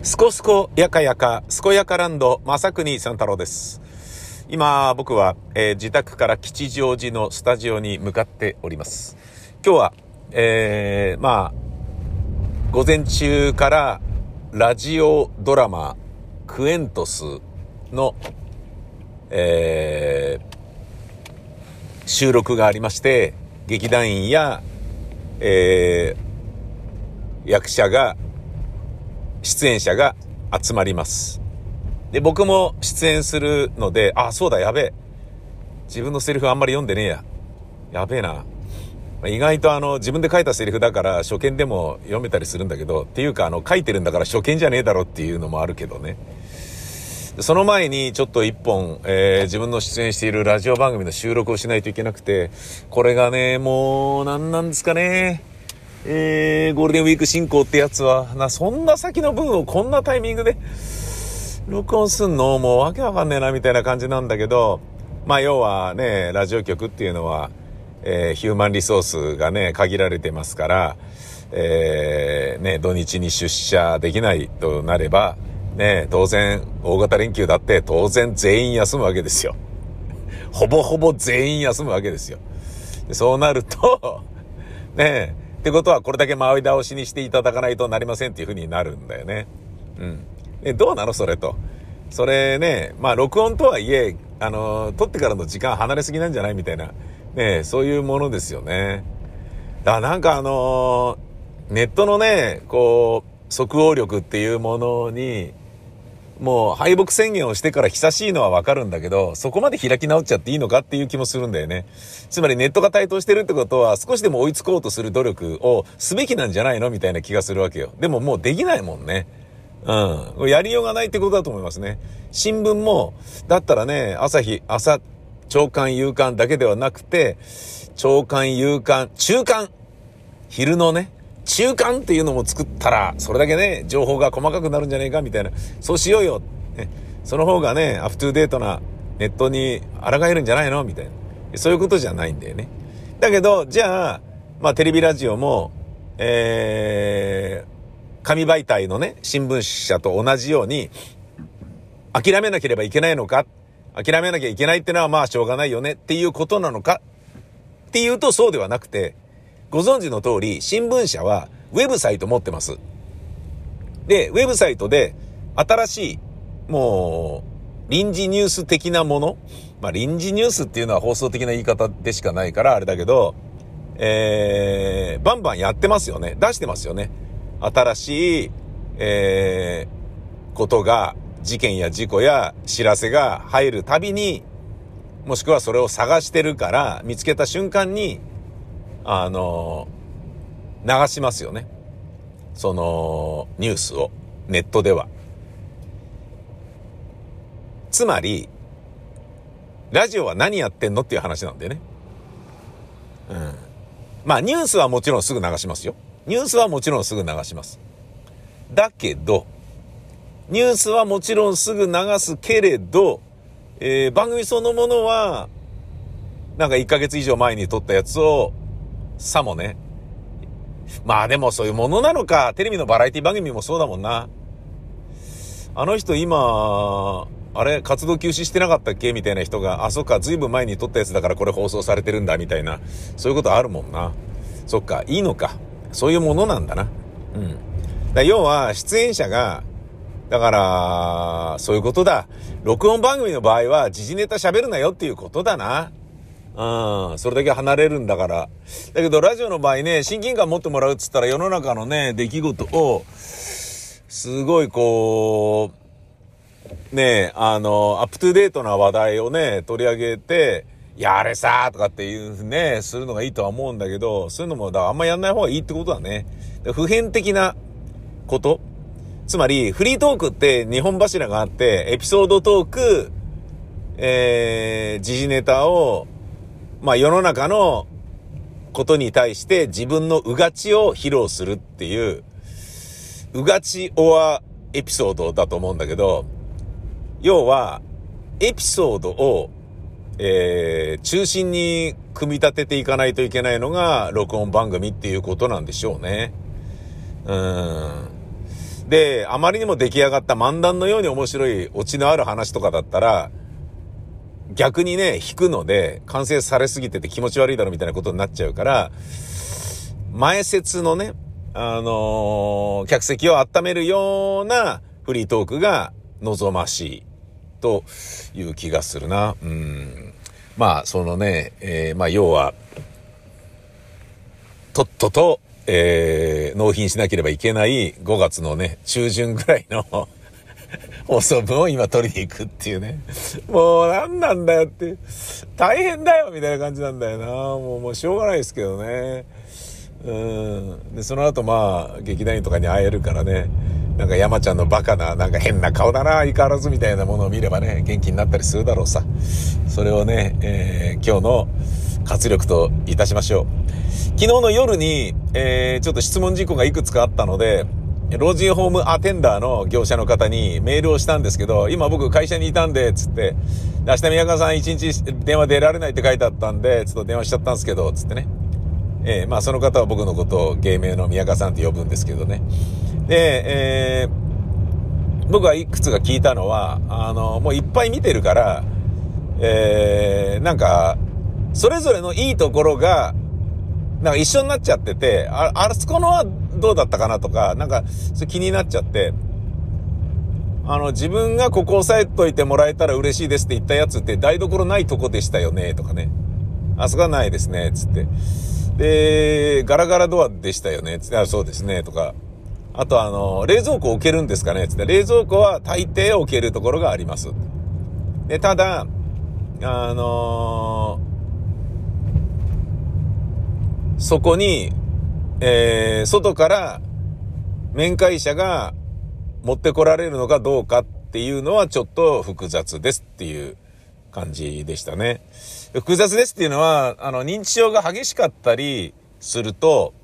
すこすこやかやか、すこやかランド、正国三太郎です。今、僕は、えー自宅から吉祥寺のスタジオに向かっております。今日は、えー、まあ、午前中からラジオドラマ、クエントスの、えー収録がありまして、劇団員や、えー役者が、出演者が集まります。で、僕も出演するので、あ、そうだ、やべえ。自分のセリフあんまり読んでねえや。やべえな。意外とあの、自分で書いたセリフだから初見でも読めたりするんだけど、っていうかあの、書いてるんだから初見じゃねえだろっていうのもあるけどね。その前にちょっと一本、えー自分の出演しているラジオ番組の収録をしないといけなくて、これがね、もう、なんなんですかね。えー、ゴールデンウィーク進行ってやつは、な、そんな先の分をこんなタイミングで、録音すんの？もうわけわかんねえなみたいな感じなんだけど、まあ要はね、ラジオ局っていうのは、えーヒューマンリソースがね、限られてますから、えーね、土日に出社できないとなれば、ね、当然、大型連休だって当然全員休むわけですよ。ほぼほぼ全員休むわけですよ。そうなると、ね、ってことはこれだけ前倒しにしていただかないとなりませんっていう風になるんだよね。うん。え、どうなの？それと。それね、まあ録音とはいえ、あの、撮ってからの時間離れすぎなんじゃない？みたいな。ねそういうものですよね。だからなんかあのネットのね、こう、即応力っていうものに、もう敗北宣言をしてから久しいのはわかるんだけど、そこまで開き直っちゃっていいのかっていう気もするんだよね。つまりネットが台頭してるってことは少しでも追いつこうとする努力をすべきなんじゃないのみたいな気がするわけよ。でももうできないもんね。うん。やりようがないってことだと思いますね。新聞も、だったらね、朝日、朝、朝刊、夕刊だけではなくて、朝刊、夕刊、中刊昼のね、中間っていうのも作ったら、それだけね、情報が細かくなるんじゃねえかみたいな、そうしようよ。ね、その方がね、アップトゥーデートなネットに抗えるんじゃないのみたいな。そういうことじゃないんだよね。だけど、じゃあ、まあテレビラジオも、えー、紙媒体のね、新聞社と同じように、諦めなければいけないのか？諦めなきゃいけないってのはまあしょうがないよねっていうことなのか？っていうとそうではなくて、ご存知の通り、新聞社はウェブサイト持ってます。で、ウェブサイトで新しい、もう、臨時ニュース的なものまあ、臨時ニュースっていうのは放送的な言い方でしかないからあれだけど、えー、バンバンやってますよね。出してますよね。新しい、えー、ことが、事件や事故や知らせが入るたびに、もしくはそれを探してるから、見つけた瞬間に、あの、流しますよね。その、ニュースを、ネットでは。つまり、ラジオは何やってんのっていう話なんだよね。うん。まあ、ニュースはもちろんすぐ流しますよ。ニュースはもちろんすぐ流します。だけど、ニュースはもちろんすぐ流すけれど、えー番組そのものは、なんか1ヶ月以上前に撮ったやつを、さもね。まあでもそういうものなのか。テレビのバラエティ番組もそうだもんな。あの人今、あれ活動休止してなかったっけ？みたいな人が、あ、そっか、ずいぶん前に撮ったやつだからこれ放送されてるんだ、みたいな。そういうことあるもんな。そっか、いいのか。そういうものなんだな。うん。だ要は、出演者が、だから、そういうことだ。録音番組の場合は、時事ネタ喋るなよっていうことだな。うん、それだけ離れるんだから。だけど、ラジオの場合ね、親近感持ってもらうっつったら、世の中のね、出来事を、すごいこう、ねあの、アップトゥデートな話題をね、取り上げて、や、れさとかっていうね、するのがいいとは思うんだけど、そういうのも、だからあんまやんない方がいいってことだね。で普遍的なことつまり、フリートークって2本柱があって、エピソードトーク、えー、時事ネタを、まあ世の中のことに対して自分のうがちを披露するっていう、うがちオアエピソードだと思うんだけど、要は、エピソードを、えー、中心に組み立てていかないといけないのが、録音番組っていうことなんでしょうね。うん。で、あまりにも出来上がった漫談のように面白いオチのある話とかだったら、逆にね、引くので、完成されすぎてて気持ち悪いだろみたいなことになっちゃうから、前説のね、あのー、客席を温めるようなフリートークが望ましいという気がするな。うん。まあ、そのね、えー、まあ、要は、とっとと、えー、納品しなければいけない5月のね、中旬ぐらいの放送分を今取りに行くっていうね。もう何なんだよって、大変だよみたいな感じなんだよな。もう、もうしょうがないですけどね。うん。で、その後まあ、劇団員とかに会えるからね。なんか山ちゃんのバカな、なんか変な顔だな、相変わらずみたいなものを見ればね、元気になったりするだろうさ。それをね、えー、今日の活力といたしましょう。昨日の夜に、えー、ちょっと質問事項がいくつかあったので、老人ホームアテンダーの業者の方にメールをしたんですけど、今僕会社にいたんで、つって、明日宮川さん一日電話出られないって書いてあったんで、ちょっと電話しちゃったんですけど、つってね。えー、まあその方は僕のことを芸名の宮川さんって呼ぶんですけどね。で、えー、僕はいくつか聞いたのは、あの、もういっぱい見てるから、えー、なんか、それぞれのいいところが、なんか一緒になっちゃってて、あ、あそこのはどうだったかなとか、なんか、気になっちゃって、あの、自分がここ押さえといてもらえたら嬉しいですって言ったやつって台所ないとこでしたよね、とかね。あそこはないですね、つって。で、ガラガラドアでしたよね、つって。あ、そうですね、とか。あとあの、冷蔵庫置けるんですかねつって、冷蔵庫は大抵置けるところがあります。で、ただ、あのー、そこに、えー、外から面会者が持ってこられるのかどうかっていうのはちょっと複雑ですっていう感じでしたね。複雑ですっていうのは、あの、認知症が激しかったりすると、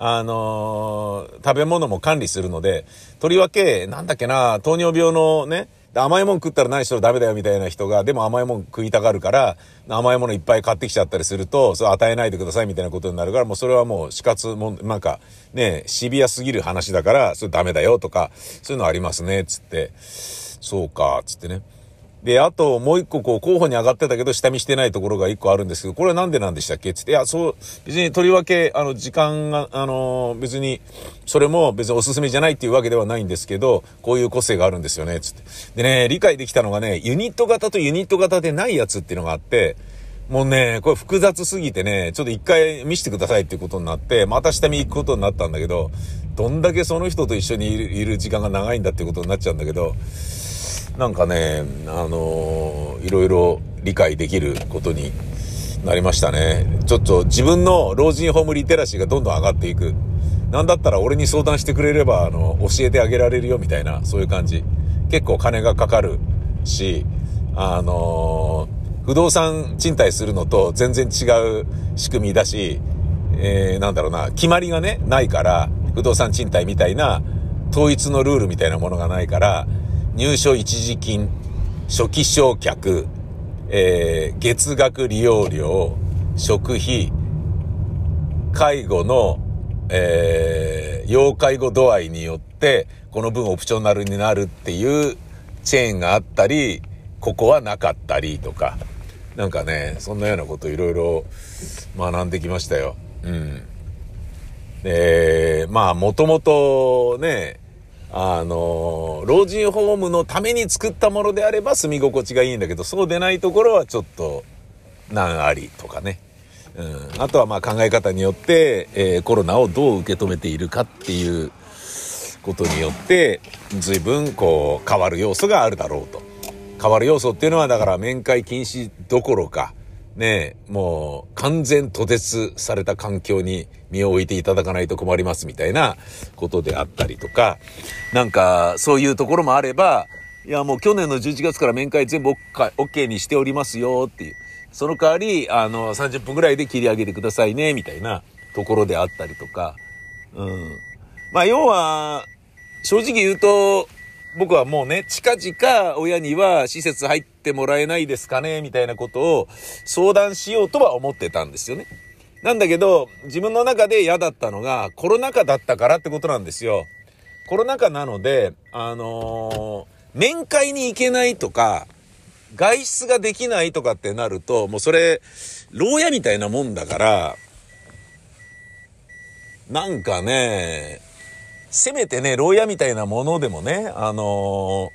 あのー、食べ物も管理するので、とりわけ、なんだっけな、糖尿病のね、で甘いもん食ったら何しろダメだよみたいな人が、でも甘いもん食いたがるから、甘いものいっぱい買ってきちゃったりすると、それ与えないでくださいみたいなことになるから、もうそれはもう死活も、なんか、ね、シビアすぎる話だから、それダメだよとか、そういうのありますね、つって。そうか、つってね。で、あともう一個こう候補に上がってたけど下見してないところが一個あるんですけど、これはなんでなんでしたっけ？つって、いや、そう、別にとりわけ、あの、時間が、あの、別に、それも別におすすめじゃないっていうわけではないんですけど、こういう個性があるんですよね、つって。でね、理解できたのがね、ユニット型とユニット型でないやつっていうのがあって、もうね、これ複雑すぎてね、ちょっと一回見せてくださいっていうことになって、また下見行くことになったんだけど、どんだけその人と一緒にいる時間が長いんだっていうことになっちゃうんだけど、なんかね、あのー、いろいろ理解できることになりましたね。ちょっと自分の老人ホームリテラシーがどんどん上がっていく。なんだったら俺に相談してくれれば、あの、教えてあげられるよみたいな、そういう感じ。結構金がかかるし、あのー、不動産賃貸するのと全然違う仕組みだし、えー、なんだろうな、決まりがね、ないから、不動産賃貸みたいな、統一のルールみたいなものがないから、入所一時金、初期償却、えー、月額利用料、食費、介護の、えー、要介護度合いによって、この分オプショナルになるっていうチェーンがあったり、ここはなかったりとか、なんかね、そんなようなこといろいろ学んできましたよ。うん。で、まあ、もともとね、あの、老人ホームのために作ったものであれば住み心地がいいんだけど、そうでないところはちょっと難ありとかね。うん、あとはまあ考え方によって、えー、コロナをどう受け止めているかっていうことによって、随分こう変わる要素があるだろうと。変わる要素っていうのはだから面会禁止どころか、ねもう完全途絶された環境に身を置いていただかないと困りますみたいなことであったりとか、なんかそういうところもあれば、いやもう去年の11月から面会全部 OK にしておりますよっていう。その代わり、あの、30分ぐらいで切り上げてくださいね、みたいなところであったりとか。うん。まあ要は、正直言うと、僕はもうね、近々親には施設入ってもらえないですかねみたいなことを相談しようとは思ってたんですよね。なんだけど、自分の中で嫌だったのがコロナ禍だったからってことなんですよ。コロナ禍なので、あのー、面会に行けないとか、外出ができないとかってなると、もうそれ、牢屋みたいなもんだから、なんかね、せめてね、牢屋みたいなものでもね、あの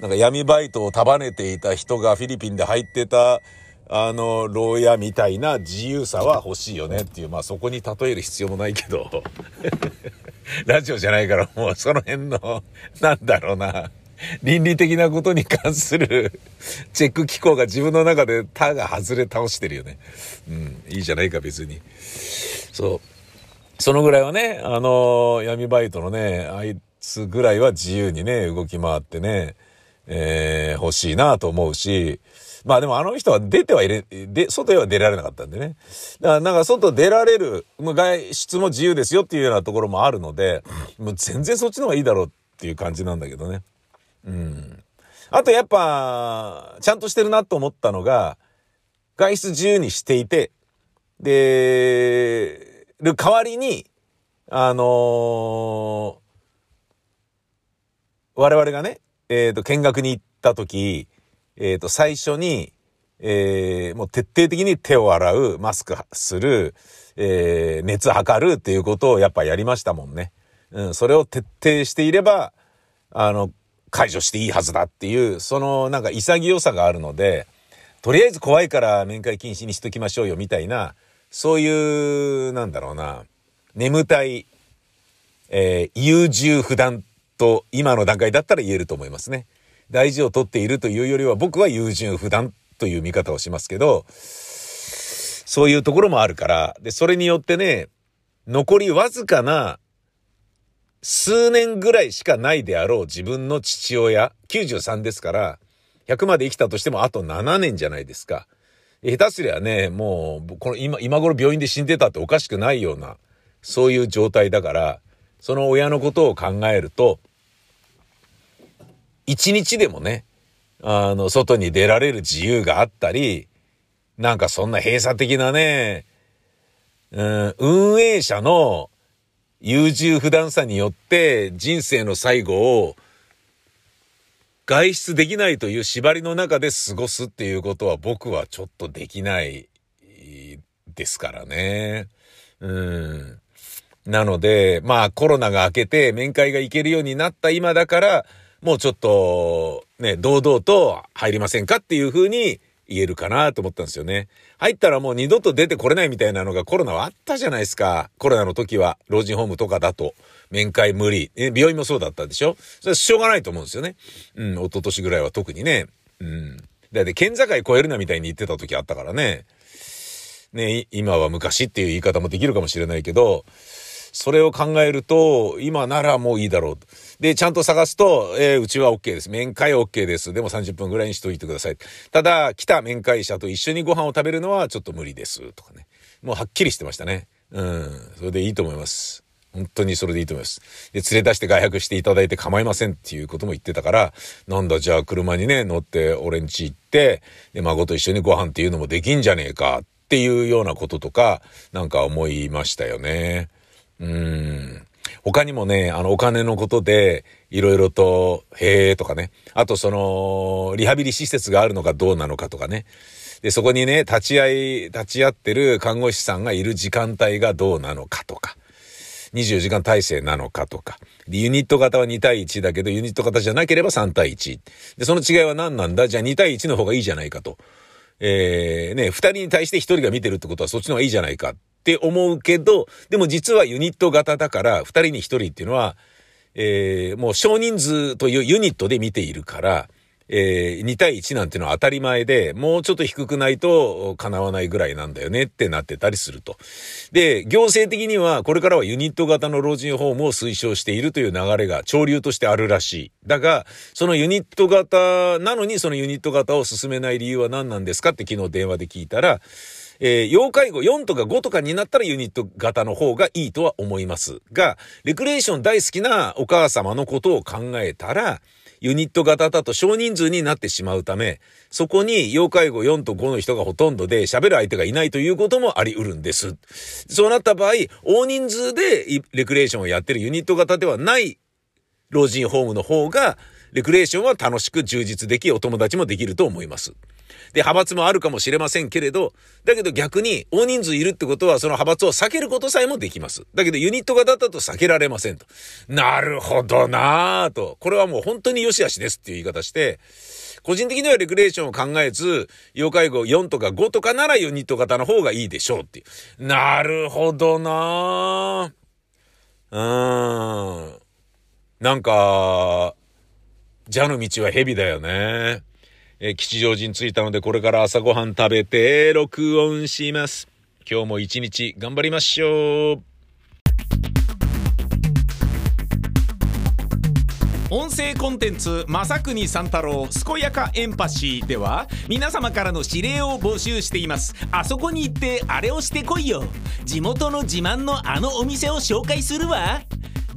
ー、なんか闇バイトを束ねていた人がフィリピンで入ってた、あの、牢屋みたいな自由さは欲しいよねっていう、まあそこに例える必要もないけど、ラジオじゃないからもうその辺の、なんだろうな、倫理的なことに関するチェック機構が自分の中で他が外れ倒してるよね。うん、いいじゃないか別に。そう。そのぐらいはね、あの、闇バイトのね、あいつぐらいは自由にね、動き回ってね、えー、欲しいなと思うし、まあでもあの人は出てはいれ、で、外へは出られなかったんでね。だからなんか外出られる、もう外出も自由ですよっていうようなところもあるので、もう全然そっちの方がいいだろうっていう感じなんだけどね。うん。あとやっぱ、ちゃんとしてるなと思ったのが、外出自由にしていて、で、る代わりに、あのー、我々がね、えっ、ー、と、見学に行った時、えっ、ー、と、最初に、えー、もう徹底的に手を洗う、マスクする、えー、熱測るっていうことをやっぱやりましたもんね。うん、それを徹底していれば、あの、解除していいはずだっていう、そのなんか潔さがあるので、とりあえず怖いから面会禁止にしときましょうよみたいな、そういう、なんだろうな、眠たい、えー、優柔不断と今の段階だったら言えると思いますね。大事をとっているというよりは僕は優柔不断という見方をしますけど、そういうところもあるから、で、それによってね、残りわずかな数年ぐらいしかないであろう自分の父親、93ですから、100まで生きたとしてもあと7年じゃないですか。下手すりゃね、もう、この今、今頃病院で死んでたっておかしくないような、そういう状態だから、その親のことを考えると、一日でもね、あの、外に出られる自由があったり、なんかそんな閉鎖的なね、うん、運営者の優柔不断さによって人生の最後を外出できないという縛りの中で過ごすっていうことは僕はちょっとできないですからね。うん。なので、まあコロナが明けて面会が行けるようになった今だから、もうちょっとね、堂々と入りませんかっていうふうに言えるかなと思ったんですよね。入ったらもう二度と出てこれないみたいなのがコロナはあったじゃないですか。コロナの時は、老人ホームとかだと、面会無理。え、病院もそうだったでしょ？それはしょうがないと思うんですよね。うん、一昨年ぐらいは特にね。うん。だって県境越えるなみたいに言ってた時あったからね。ね、今は昔っていう言い方もできるかもしれないけど、それを考えると、今ならもういいだろう。で、ちゃんと探すと、えー、うちは OK です。面会 OK です。でも30分ぐらいにしといてください。ただ、来た面会者と一緒にご飯を食べるのはちょっと無理です。とかね。もうはっきりしてましたね。うん。それでいいと思います。本当にそれでいいと思います。で、連れ出して外泊していただいて構いませんっていうことも言ってたから、なんだ、じゃあ車にね、乗って俺ん家行って、で、孫と一緒にご飯っていうのもできんじゃねえかっていうようなこととか、なんか思いましたよね。うん。他にもね、あの、お金のことで、いろいろと、へえとかね。あと、その、リハビリ施設があるのかどうなのかとかね。で、そこにね、立ち会い、立ち会ってる看護師さんがいる時間帯がどうなのかとか。24時間体制なのかとか。で、ユニット型は2対1だけど、ユニット型じゃなければ3対1。で、その違いは何なんだ？じゃあ2対1の方がいいじゃないかと。えー、ね、2人に対して1人が見てるってことはそっちの方がいいじゃないかって思うけど、でも実はユニット型だから、二人に一人っていうのは、えー、もう少人数というユニットで見ているから、えー、2対1なんてのは当たり前で、もうちょっと低くないと叶わないぐらいなんだよねってなってたりすると。で、行政的にはこれからはユニット型の老人ホームを推奨しているという流れが潮流としてあるらしい。だが、そのユニット型なのにそのユニット型を進めない理由は何なんですかって昨日電話で聞いたら、えー、要介護4とか5とかになったらユニット型の方がいいとは思いますが、レクレーション大好きなお母様のことを考えたら、ユニット型だと少人数になってしまうため、そこに要介護4と5の人がほとんどで喋る相手がいないということもあり得るんです。そうなった場合、大人数でレクレーションをやってるユニット型ではない老人ホームの方が、レクレーションは楽しく充実でき、お友達もできると思います。で、派閥もあるかもしれませんけれど、だけど逆に大人数いるってことはその派閥を避けることさえもできます。だけどユニット型だと避けられませんと。なるほどなぁと。これはもう本当に良し悪しですっていう言い方して、個人的にはレクレーションを考えず、要介護4とか5とかならユニット型の方がいいでしょうっていう。なるほどなぁ。うーん。なんか、蛇の道は蛇だよね。えー、吉祥寺に着いたので、これから朝ごはん食べて、録音します。今日も一日頑張りましょう。音声コンテンツ「正国三太郎健やかエンパシー」では皆様からの指令を募集していますあそこに行ってあれをしてこいよ地元の自慢のあのお店を紹介するわ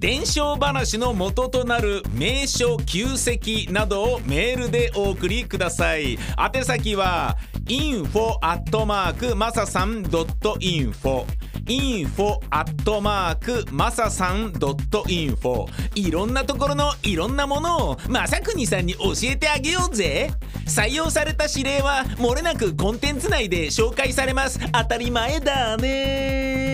伝承話の元となる名所旧跡などをメールでお送りください。宛先は info アットマークマサさん .info info アットマークマサさん .info いろんなところのいろんなものをまさくにさんに教えてあげようぜ。採用された指令はもれなくコンテンツ内で紹介されます。当たり前だね。